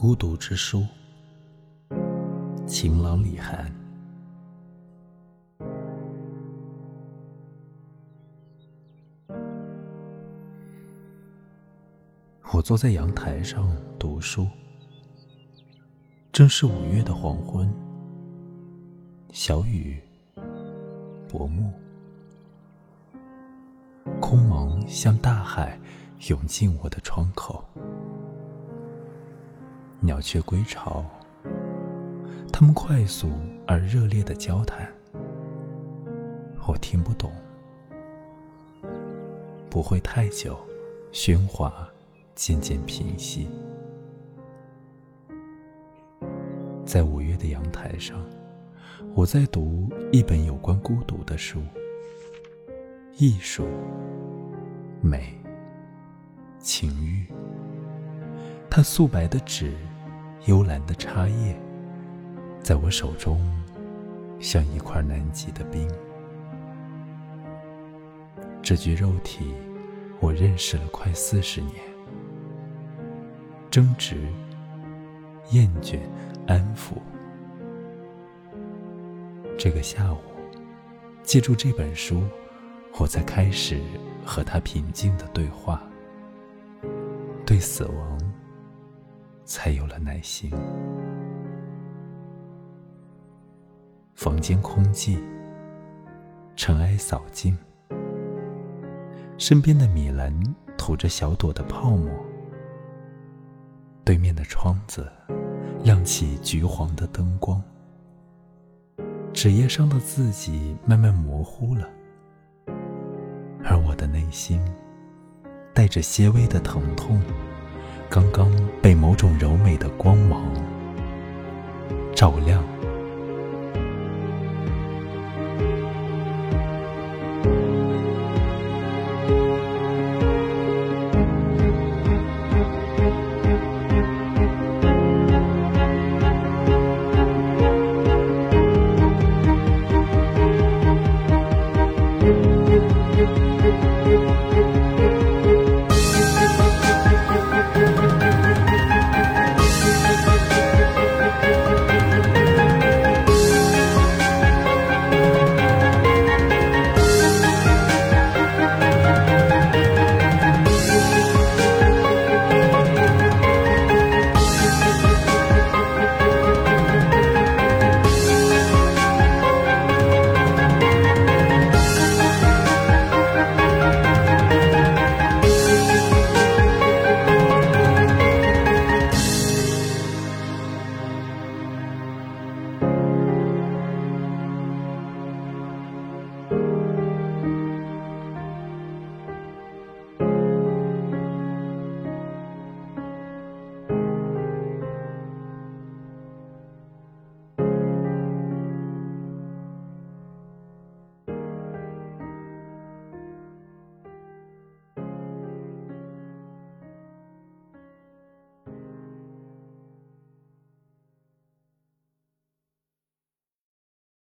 孤独之书，晴朗李涵。我坐在阳台上读书，正是五月的黄昏，小雨，薄暮，空蒙像大海涌进我的窗口。鸟雀归巢，它们快速而热烈的交谈，我听不懂，不会太久，喧哗渐渐平息。在五月的阳台上，我在读一本有关孤独的书，艺术、美、情欲。它素白的纸，幽蓝的插叶，在我手中，像一块南极的冰。这具肉体，我认识了快四十年。争执、厌倦、安抚。这个下午，借助这本书，我才开始和他平静的对话。对死亡。才有了耐心。房间空寂，尘埃扫尽，身边的米兰吐着小朵的泡沫。对面的窗子亮起橘黄的灯光，纸页上的字迹慢慢模糊了，而我的内心带着些微的疼痛。刚刚被某种柔美的光芒。